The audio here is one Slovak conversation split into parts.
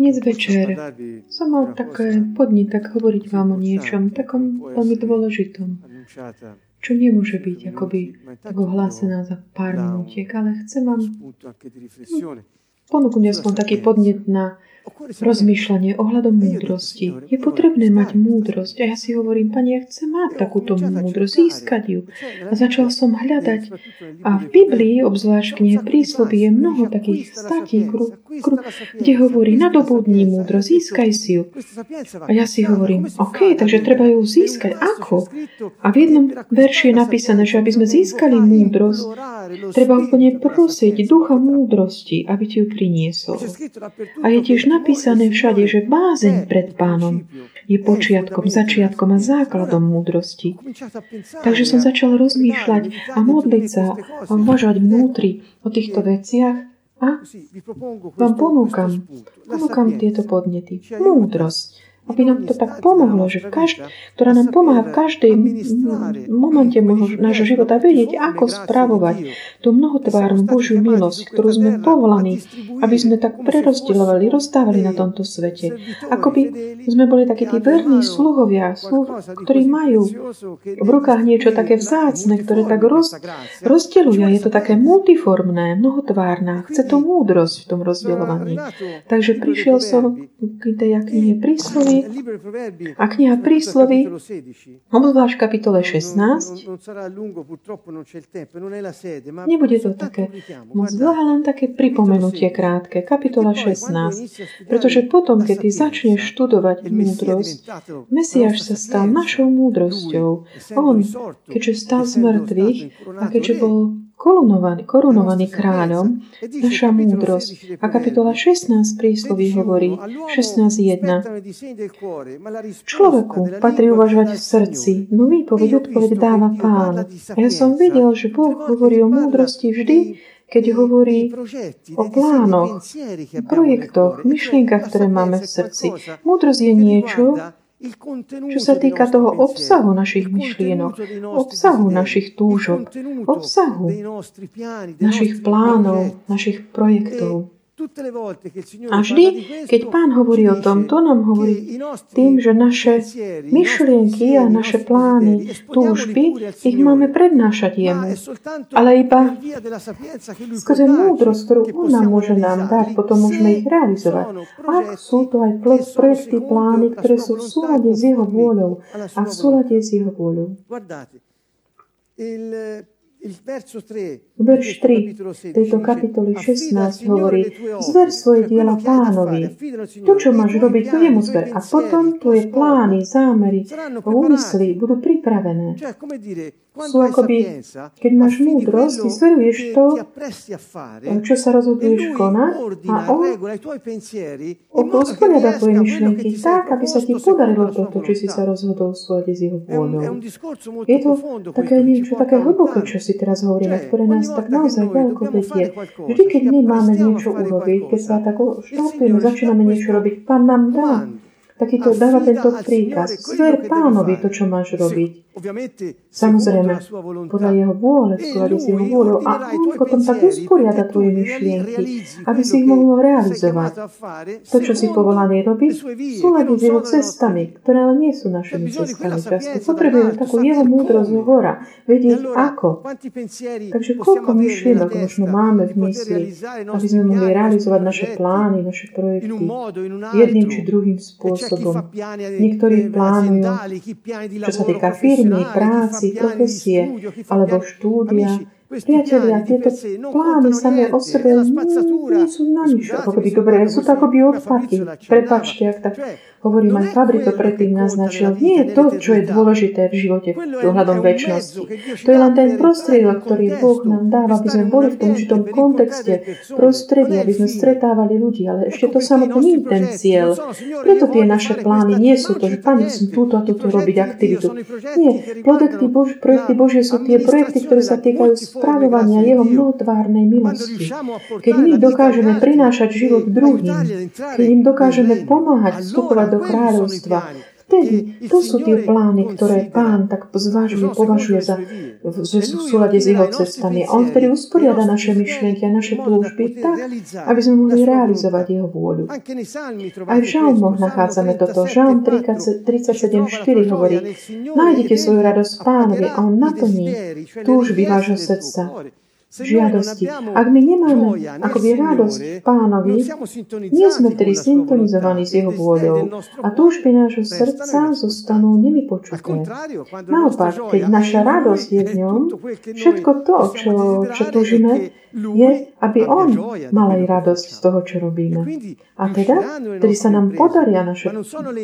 Dnes večer som mal také podnik, tak hovoriť vám o niečom takom veľmi dôležitom, čo nemôže byť akoby tak ohlásená za pár minútiek, ale chcem vám ponúknuť aspoň taký podnet na rozmýšľanie ohľadom múdrosti. Je potrebné mať múdrosť. A ja si hovorím, pani, ja chcem mať takúto múdrosť, získať ju. A začal som hľadať. A v Biblii, obzvlášť knihe príslovy, je mnoho takých statí, kru, kru, kde hovorí, nadobudni múdrosť, získaj si ju. A ja si hovorím, OK, takže treba ju získať. Ako? A v jednom verši je napísané, že aby sme získali múdrosť, treba úplne prosiť ducha múdrosti, aby ti ju priniesol. A je tiež napísané všade, že bázeň pred pánom je počiatkom, začiatkom a základom múdrosti. Takže som začal rozmýšľať a modliť sa a uvažovať vnútri o týchto veciach a vám ponúkam, ponúkam tieto podnety. Múdrosť aby nám to tak pomohlo, že v každ- ktorá nám pomáha v každej momente nášho života vedieť, ako spravovať tú mnohotvárnu Božiu milosť, ktorú sme povolaní, aby sme tak prerozdielovali, rozdávali na tomto svete. Ako by sme boli takí tí verní sluhovia, sluh, ktorí majú v rukách niečo také vzácne, ktoré tak roz, rozdeľujú. Je to také multiformné, mnohotvárne. Chce to múdrosť v tom rozdeľovaní. Takže prišiel som k tej knihe prísloví a kniha prísloví, obzvlášť kapitole 16, nebude to také moc dlhé, len také pripomenutie krátke, kapitola 16, pretože potom, keď ty začneš študovať múdrosť, Mesiáš sa stal našou múdrosťou. On, keďže stal z mŕtvych a keďže bol korunovaný, korunovaný kráľom, naša múdrosť. A kapitola 16 prísloví hovorí 16.1. Človeku patrí uvažovať v srdci, no výpoveď odpoveď dáva pán. A ja som videl, že Boh hovorí o múdrosti vždy, keď hovorí o plánoch, projektoch, myšlienkach, ktoré máme v srdci. Múdrosť je niečo, čo sa týka toho obsahu našich myšlienok, obsahu našich túžob, obsahu našich plánov, našich projektov. A vždy, keď Pán hovorí o tom, to nám hovorí tým, že naše myšlienky a naše plány, túžby, ich máme prednášať jemu. Ale iba skrze múdrosť, ktorú On nám môže nám dať, potom môžeme ich realizovať. Ak sú to aj projekty, plány, ktoré sú v súlade s Jeho vôľou a v súlade s Jeho vôľou. Verš 3 tejto kapitoly 16 hovorí Zver svoje diela pánovi. To, čo máš robiť, to jemu zver. A potom tvoje plány, zámery, úmysly budú pripravené sú akoby, keď máš múdrosť, ty zveruješ to, čo sa rozhoduješ konať a on usporiada tvoje myšlienky tak, aby sa ti podarilo toto, čo si sa rozhodol v súlade s jeho vôľou. Je to také niečo také hlboké, čo si teraz hovoríme, ktoré nás tak naozaj veľko vedie. Vždy, keď my máme niečo urobiť, keď sa tak štartujeme, začíname niečo robiť, Pán nám dá takýto dáva tento príkaz. Zver pánovi to, čo máš robiť. Samozrejme, podľa jeho vôle, v súlade s jeho vôľou a on potom tak usporiada tvoje myšlienky, aby si ich mohol realizovať. To, čo si povolaný robiť, súlade s jeho cestami, ktoré ale nie sú našimi cestami často. Potrebujeme takú jeho múdrosť z hora, vedieť ako. Takže koľko myšlienok možno máme v mysli, aby sme mohli realizovať naše plány, naše projekty jedným či druhým spôsobom. Niektorí plánujú, čo sa týka firmy, firmy, práci, profesie alebo štúdia. Priatelia, tieto plány samé o sebe nie sú na nič. Ako by dobre, sú to akoby odpadky. Prepačte, ak tak Hovorím, aj Fabri to predtým naznačil. Nie je to, čo je dôležité v živote ohľadom väčšnosti. To je len ten prostriedok, ktorý Boh nám dáva, aby sme boli v tom určitom kontexte, prostredí, aby sme stretávali ľudí. Ale ešte to samotné nie je ten cieľ. Preto tie naše plány nie sú to, že Pane, som túto a túto robiť aktivitu. Nie, projekty, Bož, projekty Božie sú tie projekty, ktoré sa týkajú správovania Jeho mnohotvárnej milosti. Keď my dokážeme prinášať život druhým, keď im dokážeme pomáhať vstupovať do kráľovstva. vtedy to sú tie plány, ktoré Pán tak zvažuje, považuje za, že sú v súlade s jeho cestami. On vtedy usporiada naše myšlienky a naše túžby tak, aby sme mohli realizovať jeho vôľu. Aj v žalmoch nachádzame toto. Žalm 37.4 hovorí, nájdete svoju radosť pánovi a on naplní túžby vášho srdca žiadosti. Ak my nemáme akoby radosť v pánovi, nie sme tedy syntonizovaní s jeho vôľou a túžby nášho srdca zostanú nevypočuté. Naopak, keď naša radosť je v ňom, všetko to, čo, čo túžime, je, aby on mal aj radosť z toho, čo robíme. A teda, tedy sa nám podaria naše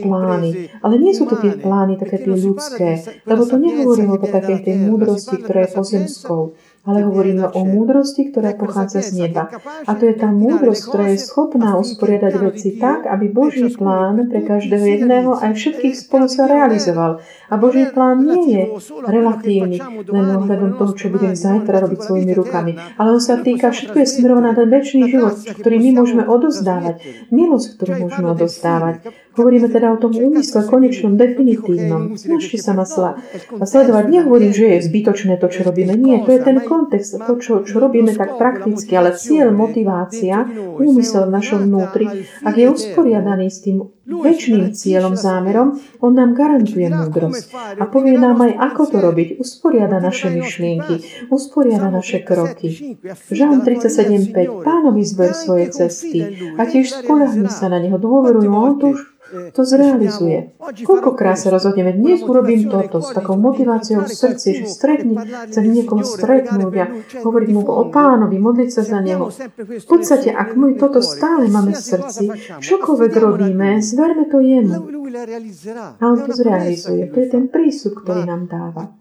plány. Ale nie sú to tie plány také tie ľudské, lebo to nehovorilo o takej tej múdrosti, ktorá je pozemskou ale hovoríme o múdrosti, ktorá pochádza z neba. A to je tá múdrosť, ktorá je schopná usporiadať veci tak, aby Boží plán pre každého jedného aj všetkých spolu sa realizoval. A Boží plán nie je relatívny len ohľadom toho, čo budem zajtra robiť svojimi rukami, ale on sa týka všetko je smerovaná na ten väčší život, ktorý my môžeme odozdávať, milosť, ktorú môžeme odozdávať. Hovoríme teda o tom úmysle, konečnom, definitívnom. Snažte sa ma sledovať. Nehovorím, že je zbytočné to, čo robíme. Nie, to je ten kontext, to, čo, čo robíme tak prakticky, ale cieľ, motivácia, úmysel v našom vnútri, ak je usporiadaný s tým väčšným cieľom, zámerom, on nám garantuje múdrosť. A povie nám aj, ako to robiť. Usporiada naše myšlienky, usporiada naše kroky. Žalm 37.5. Pánovi zber svoje cesty. a tiež spolahni sa na neho, dôverujú, on to už to zrealizuje. Koľkokrát sa rozhodneme, dnes urobím toto s takou motiváciou v srdci, že stretni, chcem niekoho stretnúť a hovoriť mu o pánovi, modliť sa za neho. V podstate, ak my toto stále máme v srdci, čokoľvek robíme, zverme to jemu. A on to zrealizuje. To je ten prísud, ktorý nám dáva.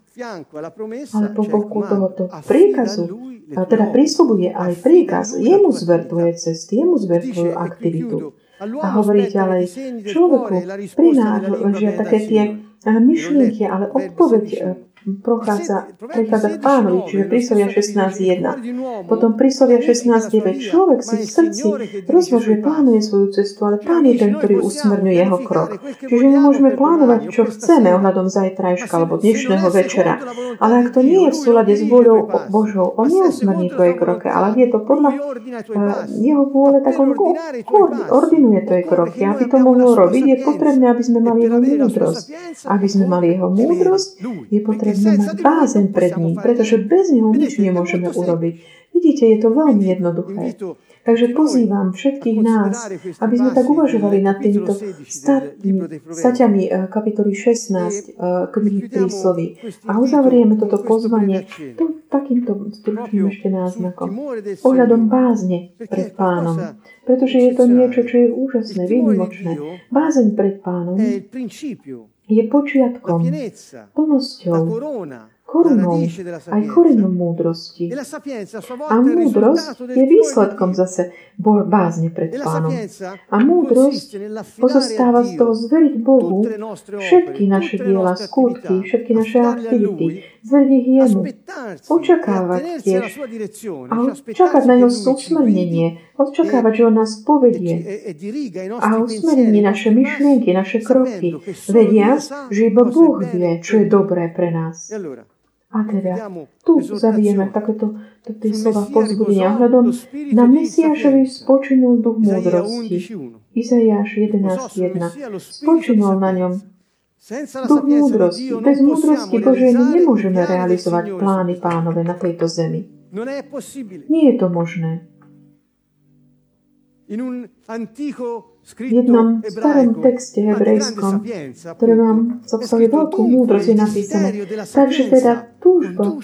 Ale po boku tohoto príkazu, a teda prísľubuje aj príkaz, jemu zver tvoje cesty, jemu zver tvoju aktivitu. A hovorí ďalej, človeku prináležia také tie myšlienky, ale odpoveď eh, prochádza, prechádza k pánovi, čiže príslovia 16.1. Potom príslovia 16.9. Človek si v srdci rozvažuje, plánuje svoju cestu, ale pán je ten, ktorý usmerňuje jeho krok. Čiže my môžeme plánovať, čo chceme ohľadom zajtrajška alebo dnešného večera. Ale ak to nie je v súlade s voľou Božou, on neusmerní tvoje kroky, ale ak je to podľa uh, jeho vôle, tak on ordinuje tvoje kroky. Aby to mohol robiť, je potrebné, aby sme mali jeho múdrosť. Aby sme mali jeho múdrosť, je potrebné mať bázeň pred ním, pretože bez neho nič nemôžeme urobiť. Vidíte, je to veľmi jednoduché. Takže pozývam všetkých nás, aby sme tak uvažovali nad týmto staťami eh, kapitoly 16 eh, knihy prísloví. A uzavrieme toto pozvanie to, takýmto stručným ešte náznakom. Ohľadom bázne pred pánom. Pretože je to niečo, čo je úžasné, výnimočné. Bázeň pred pánom je počiatkom, plnosťou, korunou, aj koreňom múdrosti. A múdrosť je výsledkom zase bázne pred pánom. A múdrosť pozostáva z toho zveriť Bohu všetky naše diela, skutky, všetky naše aktivity, zveriť ich jemu, očakávať tiež. a čakať na jeho usmernenie, očakávať, že on nás povedie a usmernenie naše myšlienky, naše kroky, vedia, že iba Boh vie, čo je dobré pre nás. A teda tu zavieme takéto tie slova pozbudenia ohľadom na Mesiášovi spočinul duch múdrosti. Izaiáš 11.1. Spočinul na ňom duch múdrosti. Bez múdrosti Božej my nemôžeme realizovať plány pánové na tejto zemi. Nie je to možné. V jednom starom texte hebrejskom, ktoré mám obsahuje veľkú múdrosť, je napísané, takže teda túžba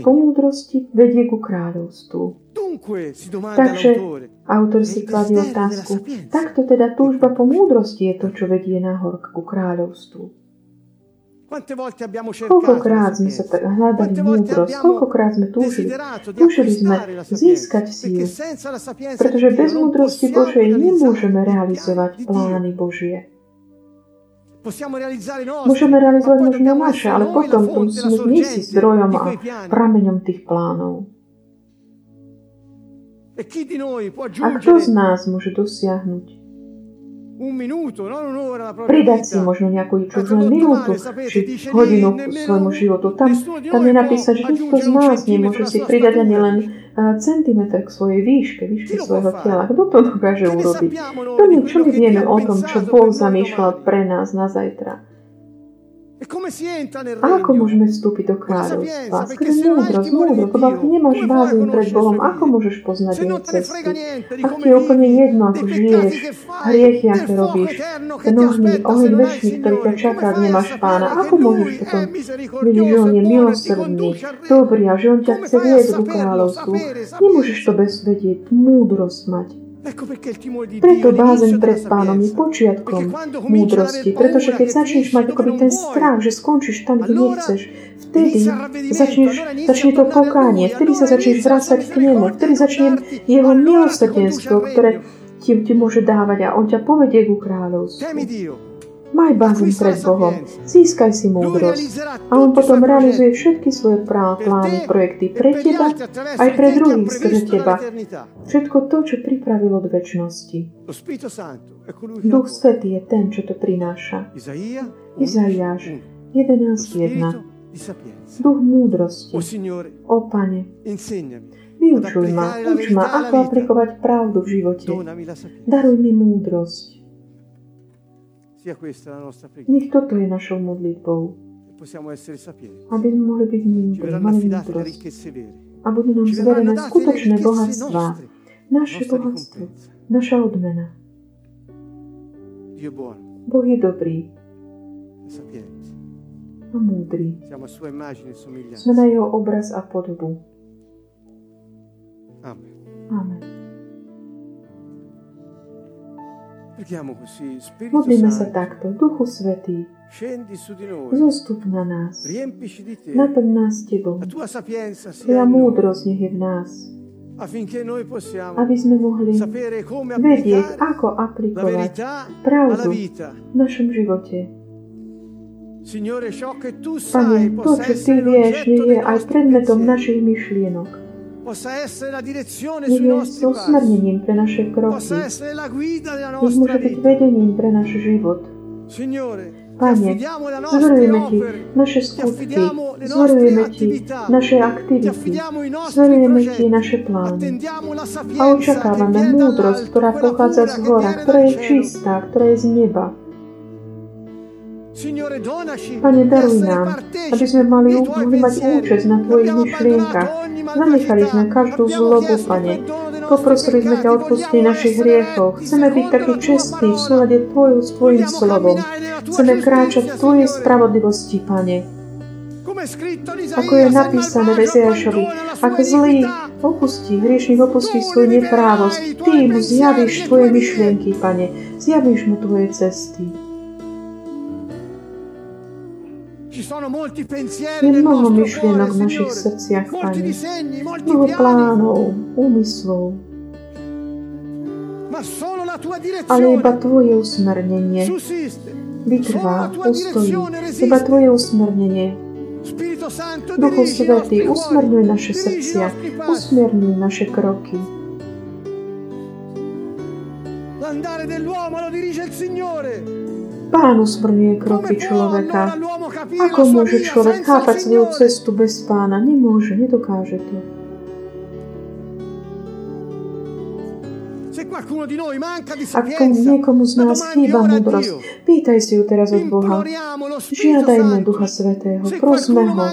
po múdrosti vedie ku kráľovstvu. Takže autor si kladie otázku, takto teda túžba po múdrosti je to, čo vedie nahor ku kráľovstvu. Koľkokrát sme sa hľadali múdrosť, koľkokrát sme túžili, túžili sme získať sílu, pretože bez múdrosti Božej nemôžeme realizovať plány Božie. Môžeme realizovať možno naše, ale potom to musíme my si zdrojom a prameňom tých plánov. A kto z nás môže dosiahnuť pridať si možno nejakú len minútu, či hodinu svojmu životu. Tam, tam je napísané, že nikto z nás nemôže si pridať ani len centimetr k svojej výške, výške svojho tela. Kto to dokáže urobiť? To my, čo my vieme o tom, čo Boh zamýšľal pre nás na zajtra? A ako môžeme vstúpiť do kráľovstva? Skrze múdrosť, múdrosť, lebo ak nemáš bázeň pred Bohom, ako môžeš poznať jeho cesty? Ak ti je úplne jedno, ako žiješ, hriechy, aké robíš, ten ohný, oheň väčší, ktorý ťa čaká, ak nemáš pána, ako môžeš potom vidieť, že on je milosrdný, dobrý a že on ťa chce viesť ku kráľovstvu? Nemôžeš to bez vedieť, múdrosť mať. Preto bázeň pred pánom je počiatkom múdrosti, pretože keď začneš mať akoby ten strach, že skončíš tam, kde nechceš, vtedy začneš, začne to pokánie, vtedy sa začneš vrácať k nemu, vtedy začne jeho milosrdenstvo, ktoré ti, ti môže dávať a on ťa povedie ku kráľovstvu. Maj bázeň pred Bohom, získaj si múdrosť a On potom realizuje všetky svoje plány, projekty pre teba, aj pre druhých skrze teba. Všetko to, čo pripravilo od väčšnosti. Duch Svetý je ten, čo to prináša. Izaiáš 11.1 Duch múdrosti. O Pane, vyučuj ma, uč ma, ako aplikovať pravdu v živote. Daruj mi múdrosť. Nech toto je našou modlitbou. Aby sme mohli byť múdri, mali múdrosť. A budú nám zverené skutočné bohatstva. Naše bohatstvo. Naša odmena. Boh je dobrý a múdry. Sme na jeho obraz a podobu. Amen. Amen. Modlíme sa takto. Duchu Svetý, zostup na nás. Naplň nás Tebou. Tvoja múdrosť nech je v nás. Aby sme mohli vedieť, ako aplikovať pravdu v našom živote. Pane, to, čo Ty vieš, je aj predmetom našich myšlienok je usmernením pre naše kroky. Nech môže byť vedením pre náš život. Pane, zverujeme Ti naše skutky, zverujeme Ti naše aktivity, zverujeme Ti naše plány. A očakávame múdrosť, ktorá pochádza z hora, ktorá je čistá, ktorá je z neba. Pane, daruj nám, aby sme mali, mať účasť na Tvojich myšlienkach. Zanechali sme každú zlobu, Pane. Poprosili sme ťa odpustiť našich hriechov. Chceme byť takí čestní v súlade Tvojho s Tvojim slovom. Chceme kráčať v Tvojej spravodlivosti, Pane. Ako je napísané v Ezeášovi, ak zlý opustí, hriešnik opustí svoju neprávosť, Ty mu zjavíš Tvoje myšlienky, Pane. Zjavíš mu Tvoje cesty. Je mnoho myšlienok v našich srdciach, Pane. Mnoho plánov, úmyslov. Ale iba Tvoje usmernenie vytrvá, ustojí. Iba Tvoje usmernenie Duchu Svetý, usmerňuj naše srdcia, usmerňuj naše kroky. Pán usmrňuje kroky človeka. Ako môže človek chápať svoju cestu bez pána? Nemôže, nedokáže to. Ak niekomu z nás chýba múdrosť, pýtaj si ju teraz od Boha. Žiadajme Ducha Svetého, prosme ho.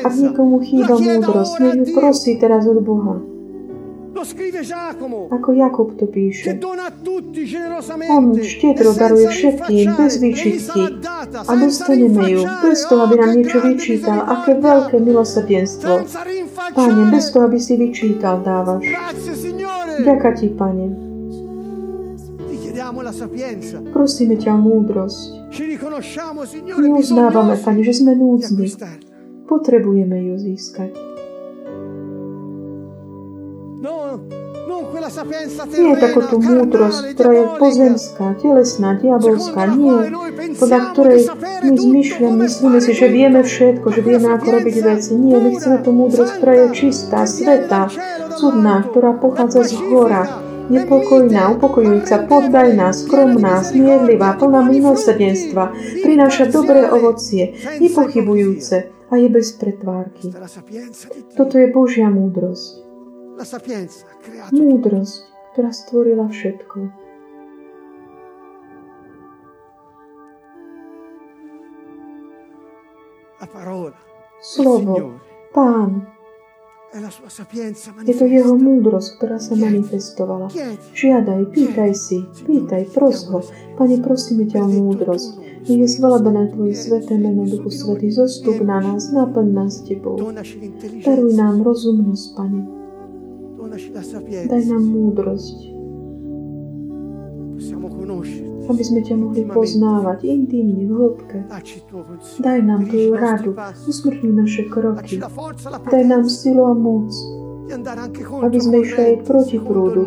Ak niekomu chýba múdrosť, nech ju prosí teraz od Boha. Ako Jakub to píše. On štedro daruje všetkým, bez výčitky. A dostaneme ju, bez toho, aby nám niečo vyčítal. Aké veľké milosrdenstvo. Pane, bez toho, aby si vyčítal, dávaš. Ďaká ti, Pane. Prosíme ťa o múdrosť. My uznávame, Pane, že sme núdzni. Potrebujeme ju získať. Nie takú tú múdrosť, ktorá je pozemská, telesná, diabolská, nie, podľa ktorej my zmyšľame, myslíme si, že vieme všetko, že vieme, ako robiť veci. Nie, my chceme tú múdrosť, ktorá je čistá, svetá, cudná, ktorá pochádza z hora, nepokojná, upokojujúca, poddajná, skromná, smierlivá, plná milosrdenstva, prináša dobré ovocie, nepochybujúce a je bez pretvárky. Toto je Božia múdrosť. Múdrosť, ktorá stvorila všetko. Slovo, Pán, je to jeho múdrosť, ktorá sa manifestovala. Žiadaj, pýtaj si, pýtaj, pros ho. Pane, prosíme ťa o múdrosť. Nech je zvelebené Tvoje sveté meno, Duchu Svetý, zostup na nás, naplň nás Tebou. Daruj nám rozumnosť, Pane. Daj nám múdrosť aby sme ťa mohli poznávať intimne, v hĺbke. Daj nám Tvoju radu, usmrtňuj naše kroky. Daj nám silu a moc, aby sme išli aj proti prúdu,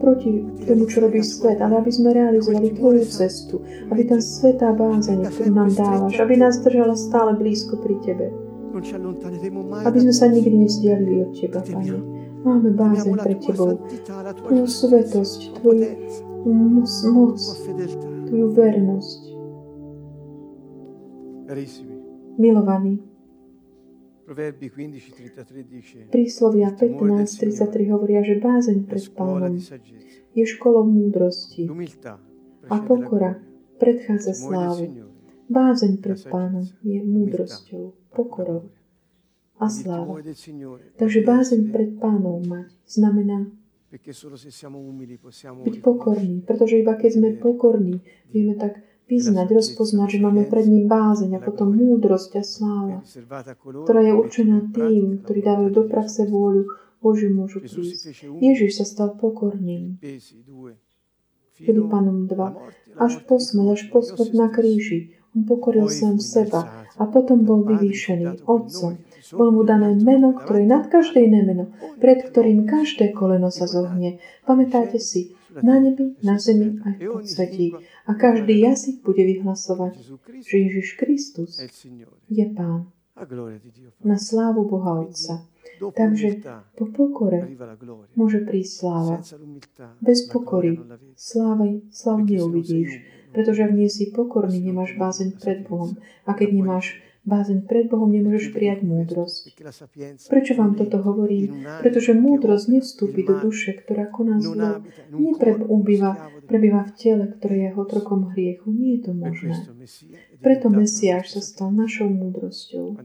proti tomu, čo robí svet, ale aby sme realizovali Tvoju cestu, aby tá svetá bázeň, ktorú nám dávaš, aby nás držala stále blízko pri Tebe. Aby sme sa nikdy nezdialili od Teba, Pane. Máme bázeň pre Tebou, Tvoju svetosť, Tvoju moc, moc, Tvoju vernosť. Milovaný, Príslovia 15.33 hovoria, že bázeň pred pánom je školou múdrosti a pokora predchádza slávu. Bázeň pred pánom je múdrosťou, pokorou a sláva. Takže bázeň pred pánom mať. Znamená byť pokorní, pretože iba keď sme pokorní, vieme tak vyznať, rozpoznať, že máme pred ním bázeň a potom múdrosť a sláva, ktorá je určená tým, ktorí dávajú do praxe vôľu Božiu môžu prísť. Ježiš sa stal pokorným. Filipanom 2. Až po smrť, až po smrť na kríži. On pokoril sám seba a potom bol vyvýšený Otcom bolo mu dané meno, ktoré je nad každé iné meno, pred ktorým každé koleno sa zohne. Pamätáte si, na nebi, na zemi aj v podsvetí. A každý jazyk bude vyhlasovať, že Ježiš Kristus je Pán. Na slávu Boha Otca. Takže po pokore môže prísť sláva. Bez pokory slávy, slávu neuvidíš, pretože ak nie si pokorný, nemáš bázeň pred Bohom. A keď nemáš bázeň pred Bohom nemôžeš prijať múdrosť. Prečo vám toto hovorím? Pretože múdrosť nevstúpi do duše, ktorá koná zlo. Neprebýva prebýva v tele, ktoré je otrokom hriechu. Nie je to možné. Preto Mesiáš sa stal našou múdrosťou.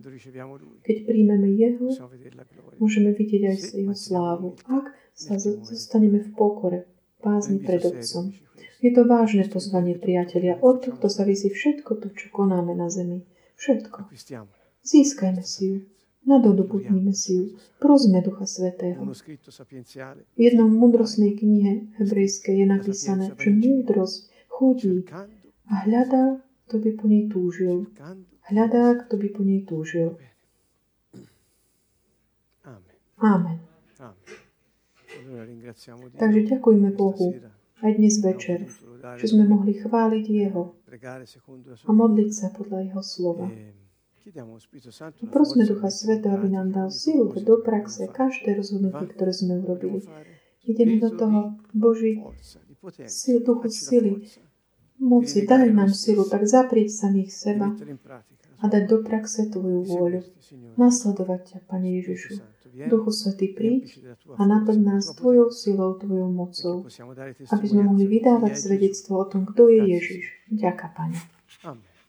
Keď príjmeme Jeho, môžeme vidieť aj jeho slávu. Ak sa zostaneme v pokore, pázni pred Otcom. Je to vážne pozvanie, priatelia. Od tohto sa vysí všetko to, čo konáme na zemi. Všetko. Získajme si ju. Nadobudnime si ju. Prosme Ducha Svetého. V jednom múdrostnej knihe hebrejskej je napísané, že múdrosť chodí a hľadá, kto by po nej túžil. Hľadá, kto by po nej túžil. Amen. Takže ďakujme Bohu aj dnes večer, že sme mohli chváliť Jeho a modliť sa podľa Jeho slova. A prosme Ducha Sveta, aby nám dal silu do praxe každé rozhodnutie, ktoré sme urobili. Ideme do toho, Boží sil, duchu sily, moci, daj nám silu, tak zaprieť samých seba a dať do praxe Tvoju vôľu. Nasledovať ťa, Pane Ježišu. Duchu Svetý, príď a naplň nás Tvojou silou, Tvojou mocou, aby sme mohli vydávať svedectvo o tom, kto je Ježiš. Ďaká, Pane.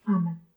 Amen.